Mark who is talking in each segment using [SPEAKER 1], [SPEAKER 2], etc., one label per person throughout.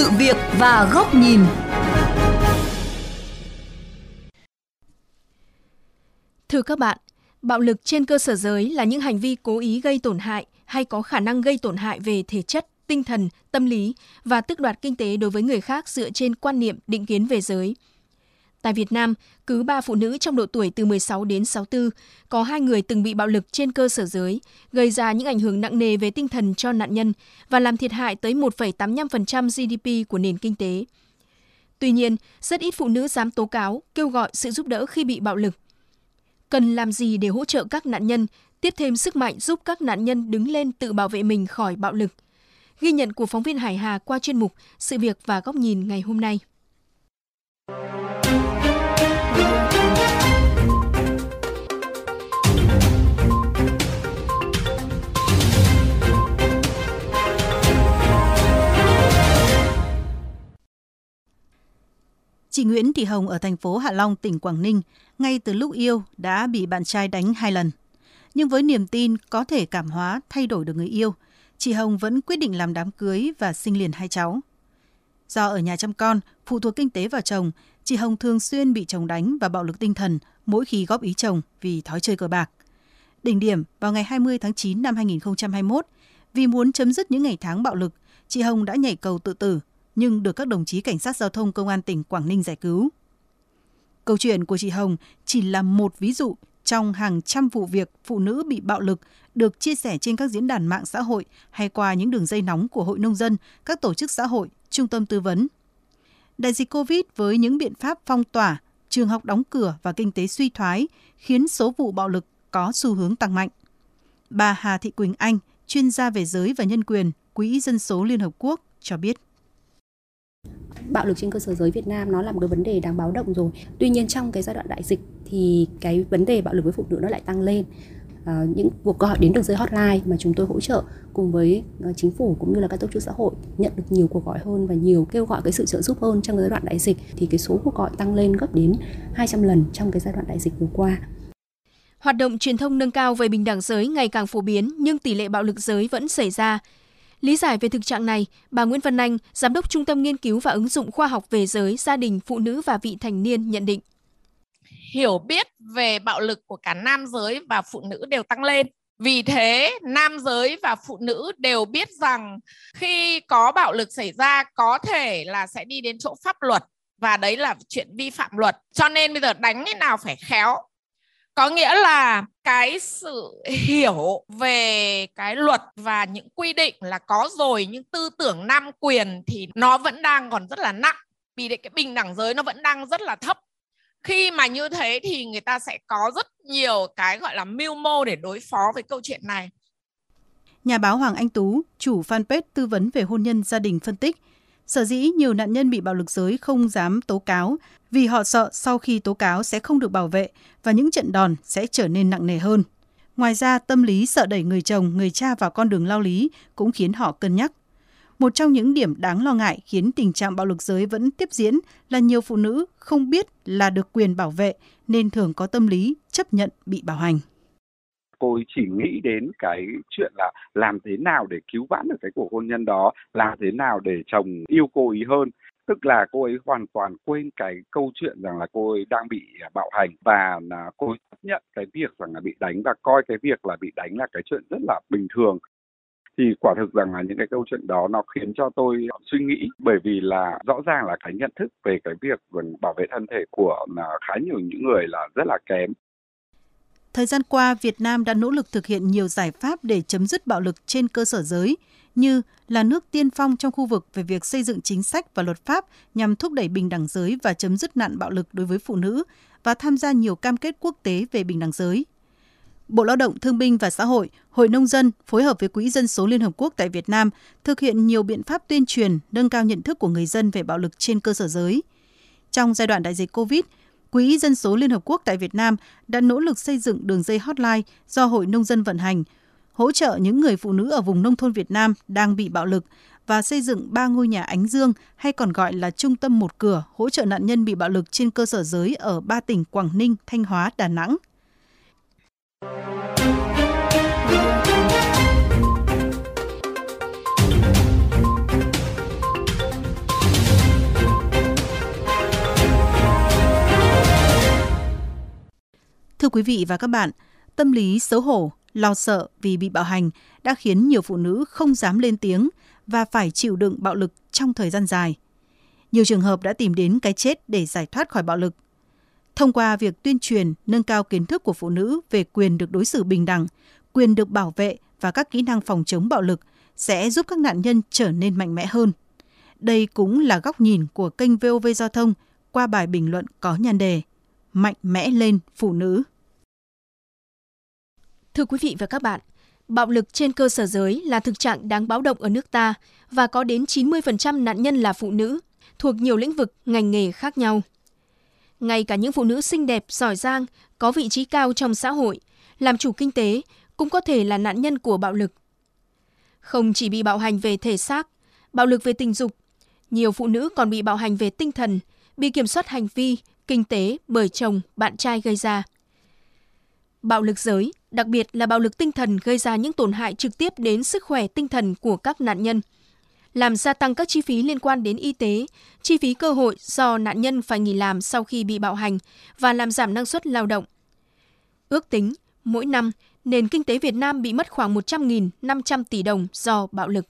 [SPEAKER 1] sự việc và góc nhìn.
[SPEAKER 2] Thưa các bạn, bạo lực trên cơ sở giới là những hành vi cố ý gây tổn hại hay có khả năng gây tổn hại về thể chất, tinh thần, tâm lý và tước đoạt kinh tế đối với người khác dựa trên quan niệm định kiến về giới. Tại Việt Nam, cứ 3 phụ nữ trong độ tuổi từ 16 đến 64 có hai người từng bị bạo lực trên cơ sở giới, gây ra những ảnh hưởng nặng nề về tinh thần cho nạn nhân và làm thiệt hại tới 1,85% GDP của nền kinh tế. Tuy nhiên, rất ít phụ nữ dám tố cáo, kêu gọi sự giúp đỡ khi bị bạo lực. Cần làm gì để hỗ trợ các nạn nhân, tiếp thêm sức mạnh giúp các nạn nhân đứng lên tự bảo vệ mình khỏi bạo lực? Ghi nhận của phóng viên Hải Hà qua chuyên mục Sự việc và góc nhìn ngày hôm nay.
[SPEAKER 3] Nguyễn Thị Hồng ở thành phố Hạ Long, tỉnh Quảng Ninh, ngay từ lúc yêu đã bị bạn trai đánh hai lần. Nhưng với niềm tin có thể cảm hóa thay đổi được người yêu, chị Hồng vẫn quyết định làm đám cưới và sinh liền hai cháu. Do ở nhà chăm con, phụ thuộc kinh tế vào chồng, chị Hồng thường xuyên bị chồng đánh và bạo lực tinh thần mỗi khi góp ý chồng vì thói chơi cờ bạc. Đỉnh điểm vào ngày 20 tháng 9 năm 2021, vì muốn chấm dứt những ngày tháng bạo lực, chị Hồng đã nhảy cầu tự tử nhưng được các đồng chí cảnh sát giao thông công an tỉnh Quảng Ninh giải cứu. Câu chuyện của chị Hồng chỉ là một ví dụ trong hàng trăm vụ việc phụ nữ bị bạo lực được chia sẻ trên các diễn đàn mạng xã hội hay qua những đường dây nóng của Hội Nông dân, các tổ chức xã hội, trung tâm tư vấn. Đại dịch COVID với những biện pháp phong tỏa, trường học đóng cửa và kinh tế suy thoái khiến số vụ bạo lực có xu hướng tăng mạnh. Bà Hà Thị Quỳnh Anh, chuyên gia về giới và nhân quyền, Quỹ Dân số Liên Hợp Quốc, cho biết
[SPEAKER 4] bạo lực trên cơ sở giới Việt Nam nó là một cái vấn đề đáng báo động rồi. Tuy nhiên trong cái giai đoạn đại dịch thì cái vấn đề bạo lực với phụ nữ nó lại tăng lên. À, những cuộc gọi đến đường dây hotline mà chúng tôi hỗ trợ cùng với uh, chính phủ cũng như là các tổ chức xã hội nhận được nhiều cuộc gọi hơn và nhiều kêu gọi cái sự trợ giúp hơn trong giai đoạn đại dịch thì cái số cuộc gọi tăng lên gấp đến 200 lần trong cái giai đoạn đại dịch vừa qua.
[SPEAKER 2] Hoạt động truyền thông nâng cao về bình đẳng giới ngày càng phổ biến nhưng tỷ lệ bạo lực giới vẫn xảy ra. Lý giải về thực trạng này, bà Nguyễn Văn Anh, Giám đốc Trung tâm Nghiên cứu và ứng dụng khoa học về giới, gia đình, phụ nữ và vị thành niên nhận định.
[SPEAKER 5] Hiểu biết về bạo lực của cả nam giới và phụ nữ đều tăng lên. Vì thế, nam giới và phụ nữ đều biết rằng khi có bạo lực xảy ra có thể là sẽ đi đến chỗ pháp luật và đấy là chuyện vi phạm luật. Cho nên bây giờ đánh thế nào phải khéo, có nghĩa là cái sự hiểu về cái luật và những quy định là có rồi nhưng tư tưởng nam quyền thì nó vẫn đang còn rất là nặng. Vì cái bình đẳng giới nó vẫn đang rất là thấp. Khi mà như thế thì người ta sẽ có rất nhiều cái gọi là mưu mô để đối phó với câu chuyện này.
[SPEAKER 3] Nhà báo Hoàng Anh Tú, chủ fanpage tư vấn về hôn nhân gia đình phân tích, Sở dĩ nhiều nạn nhân bị bạo lực giới không dám tố cáo vì họ sợ sau khi tố cáo sẽ không được bảo vệ và những trận đòn sẽ trở nên nặng nề hơn. Ngoài ra, tâm lý sợ đẩy người chồng, người cha vào con đường lao lý cũng khiến họ cân nhắc. Một trong những điểm đáng lo ngại khiến tình trạng bạo lực giới vẫn tiếp diễn là nhiều phụ nữ không biết là được quyền bảo vệ nên thường có tâm lý chấp nhận bị bảo hành
[SPEAKER 6] cô ấy chỉ nghĩ đến cái chuyện là làm thế nào để cứu vãn được cái cuộc hôn nhân đó, làm thế nào để chồng yêu cô ấy hơn. Tức là cô ấy hoàn toàn quên cái câu chuyện rằng là cô ấy đang bị bạo hành và là cô ấy chấp nhận cái việc rằng là bị đánh và coi cái việc là bị đánh là cái chuyện rất là bình thường. Thì quả thực rằng là những cái câu chuyện đó nó khiến cho tôi suy nghĩ, bởi vì là rõ ràng là cái nhận thức về cái việc bảo vệ thân thể của khá nhiều những người là rất là kém.
[SPEAKER 3] Thời gian qua, Việt Nam đã nỗ lực thực hiện nhiều giải pháp để chấm dứt bạo lực trên cơ sở giới, như là nước tiên phong trong khu vực về việc xây dựng chính sách và luật pháp nhằm thúc đẩy bình đẳng giới và chấm dứt nạn bạo lực đối với phụ nữ và tham gia nhiều cam kết quốc tế về bình đẳng giới. Bộ Lao động Thương binh và Xã hội, Hội Nông dân phối hợp với Quỹ Dân số Liên Hợp Quốc tại Việt Nam thực hiện nhiều biện pháp tuyên truyền, nâng cao nhận thức của người dân về bạo lực trên cơ sở giới. Trong giai đoạn đại dịch COVID, Quỹ Dân số Liên Hợp Quốc tại Việt Nam đã nỗ lực xây dựng đường dây hotline do Hội Nông dân vận hành, hỗ trợ những người phụ nữ ở vùng nông thôn Việt Nam đang bị bạo lực và xây dựng ba ngôi nhà ánh dương hay còn gọi là trung tâm một cửa hỗ trợ nạn nhân bị bạo lực trên cơ sở giới ở ba tỉnh Quảng Ninh, Thanh Hóa, Đà Nẵng. Quý vị và các bạn, tâm lý xấu hổ, lo sợ vì bị bạo hành đã khiến nhiều phụ nữ không dám lên tiếng và phải chịu đựng bạo lực trong thời gian dài. Nhiều trường hợp đã tìm đến cái chết để giải thoát khỏi bạo lực. Thông qua việc tuyên truyền, nâng cao kiến thức của phụ nữ về quyền được đối xử bình đẳng, quyền được bảo vệ và các kỹ năng phòng chống bạo lực sẽ giúp các nạn nhân trở nên mạnh mẽ hơn. Đây cũng là góc nhìn của kênh VOV Giao thông qua bài bình luận có nhan đề Mạnh mẽ lên phụ nữ.
[SPEAKER 2] Thưa quý vị và các bạn, bạo lực trên cơ sở giới là thực trạng đáng báo động ở nước ta và có đến 90% nạn nhân là phụ nữ, thuộc nhiều lĩnh vực, ngành nghề khác nhau. Ngay cả những phụ nữ xinh đẹp, giỏi giang, có vị trí cao trong xã hội, làm chủ kinh tế cũng có thể là nạn nhân của bạo lực. Không chỉ bị bạo hành về thể xác, bạo lực về tình dục, nhiều phụ nữ còn bị bạo hành về tinh thần, bị kiểm soát hành vi, kinh tế bởi chồng, bạn trai gây ra. Bạo lực giới, đặc biệt là bạo lực tinh thần gây ra những tổn hại trực tiếp đến sức khỏe tinh thần của các nạn nhân, làm gia tăng các chi phí liên quan đến y tế, chi phí cơ hội do nạn nhân phải nghỉ làm sau khi bị bạo hành và làm giảm năng suất lao động. Ước tính, mỗi năm, nền kinh tế Việt Nam bị mất khoảng 100.500 tỷ đồng do bạo lực.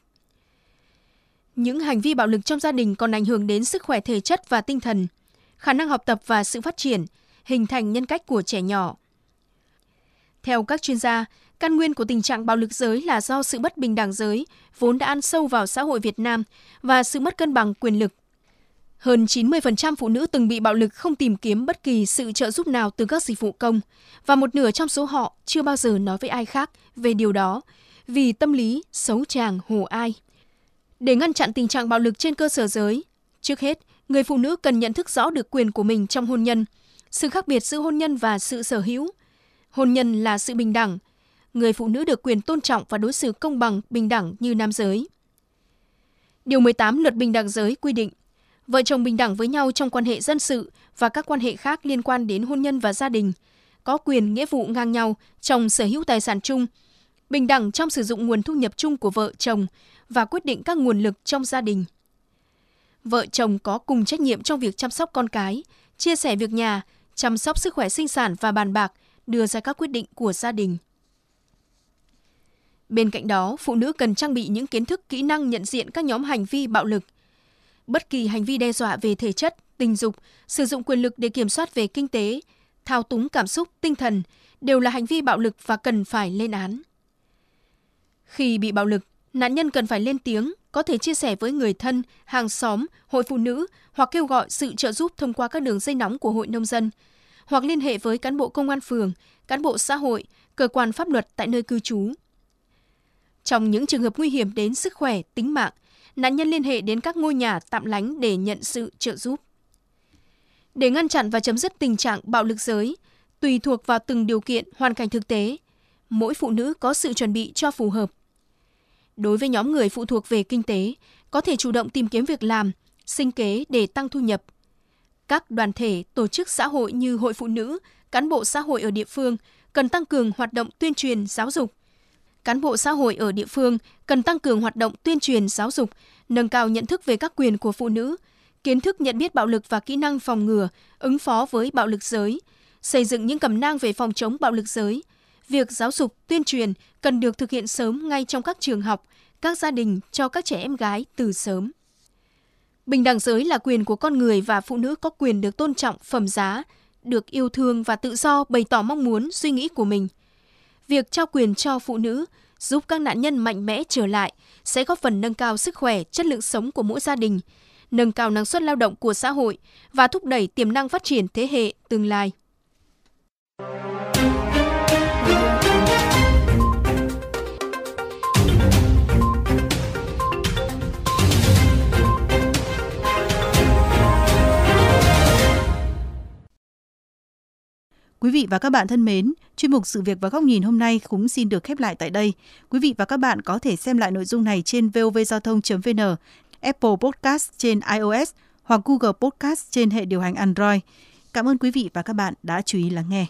[SPEAKER 2] Những hành vi bạo lực trong gia đình còn ảnh hưởng đến sức khỏe thể chất và tinh thần, khả năng học tập và sự phát triển, hình thành nhân cách của trẻ nhỏ. Theo các chuyên gia, căn nguyên của tình trạng bạo lực giới là do sự bất bình đẳng giới vốn đã ăn sâu vào xã hội Việt Nam và sự mất cân bằng quyền lực. Hơn 90% phụ nữ từng bị bạo lực không tìm kiếm bất kỳ sự trợ giúp nào từ các dịch vụ công và một nửa trong số họ chưa bao giờ nói với ai khác về điều đó vì tâm lý xấu chàng hồ ai. Để ngăn chặn tình trạng bạo lực trên cơ sở giới, trước hết, người phụ nữ cần nhận thức rõ được quyền của mình trong hôn nhân, sự khác biệt giữa hôn nhân và sự sở hữu. Hôn nhân là sự bình đẳng, người phụ nữ được quyền tôn trọng và đối xử công bằng, bình đẳng như nam giới. Điều 18 Luật Bình đẳng giới quy định, vợ chồng bình đẳng với nhau trong quan hệ dân sự và các quan hệ khác liên quan đến hôn nhân và gia đình, có quyền nghĩa vụ ngang nhau trong sở hữu tài sản chung, bình đẳng trong sử dụng nguồn thu nhập chung của vợ chồng và quyết định các nguồn lực trong gia đình. Vợ chồng có cùng trách nhiệm trong việc chăm sóc con cái, chia sẻ việc nhà, chăm sóc sức khỏe sinh sản và bàn bạc, đưa ra các quyết định của gia đình. Bên cạnh đó, phụ nữ cần trang bị những kiến thức kỹ năng nhận diện các nhóm hành vi bạo lực. Bất kỳ hành vi đe dọa về thể chất, tình dục, sử dụng quyền lực để kiểm soát về kinh tế, thao túng cảm xúc, tinh thần đều là hành vi bạo lực và cần phải lên án. Khi bị bạo lực, nạn nhân cần phải lên tiếng, có thể chia sẻ với người thân, hàng xóm, hội phụ nữ hoặc kêu gọi sự trợ giúp thông qua các đường dây nóng của hội nông dân, hoặc liên hệ với cán bộ công an phường, cán bộ xã hội, cơ quan pháp luật tại nơi cư trú. Trong những trường hợp nguy hiểm đến sức khỏe, tính mạng, nạn nhân liên hệ đến các ngôi nhà tạm lánh để nhận sự trợ giúp. Để ngăn chặn và chấm dứt tình trạng bạo lực giới, tùy thuộc vào từng điều kiện, hoàn cảnh thực tế, mỗi phụ nữ có sự chuẩn bị cho phù hợp. Đối với nhóm người phụ thuộc về kinh tế, có thể chủ động tìm kiếm việc làm, sinh kế để tăng thu nhập. Các đoàn thể, tổ chức xã hội như hội phụ nữ, cán bộ xã hội ở địa phương cần tăng cường hoạt động tuyên truyền giáo dục, cán bộ xã hội ở địa phương cần tăng cường hoạt động tuyên truyền giáo dục, nâng cao nhận thức về các quyền của phụ nữ, kiến thức nhận biết bạo lực và kỹ năng phòng ngừa, ứng phó với bạo lực giới, xây dựng những cẩm nang về phòng chống bạo lực giới. Việc giáo dục, tuyên truyền cần được thực hiện sớm ngay trong các trường học, các gia đình cho các trẻ em gái từ sớm. Bình đẳng giới là quyền của con người và phụ nữ có quyền được tôn trọng phẩm giá, được yêu thương và tự do bày tỏ mong muốn, suy nghĩ của mình – việc trao quyền cho phụ nữ giúp các nạn nhân mạnh mẽ trở lại sẽ góp phần nâng cao sức khỏe, chất lượng sống của mỗi gia đình, nâng cao năng suất lao động của xã hội và thúc đẩy tiềm năng phát triển thế hệ tương lai.
[SPEAKER 3] Quý vị và các bạn thân mến, chuyên mục Sự việc và góc nhìn hôm nay cũng xin được khép lại tại đây. Quý vị và các bạn có thể xem lại nội dung này trên vovgiao thông.vn, Apple Podcast trên iOS hoặc Google Podcast trên hệ điều hành Android. Cảm ơn quý vị và các bạn đã chú ý lắng nghe.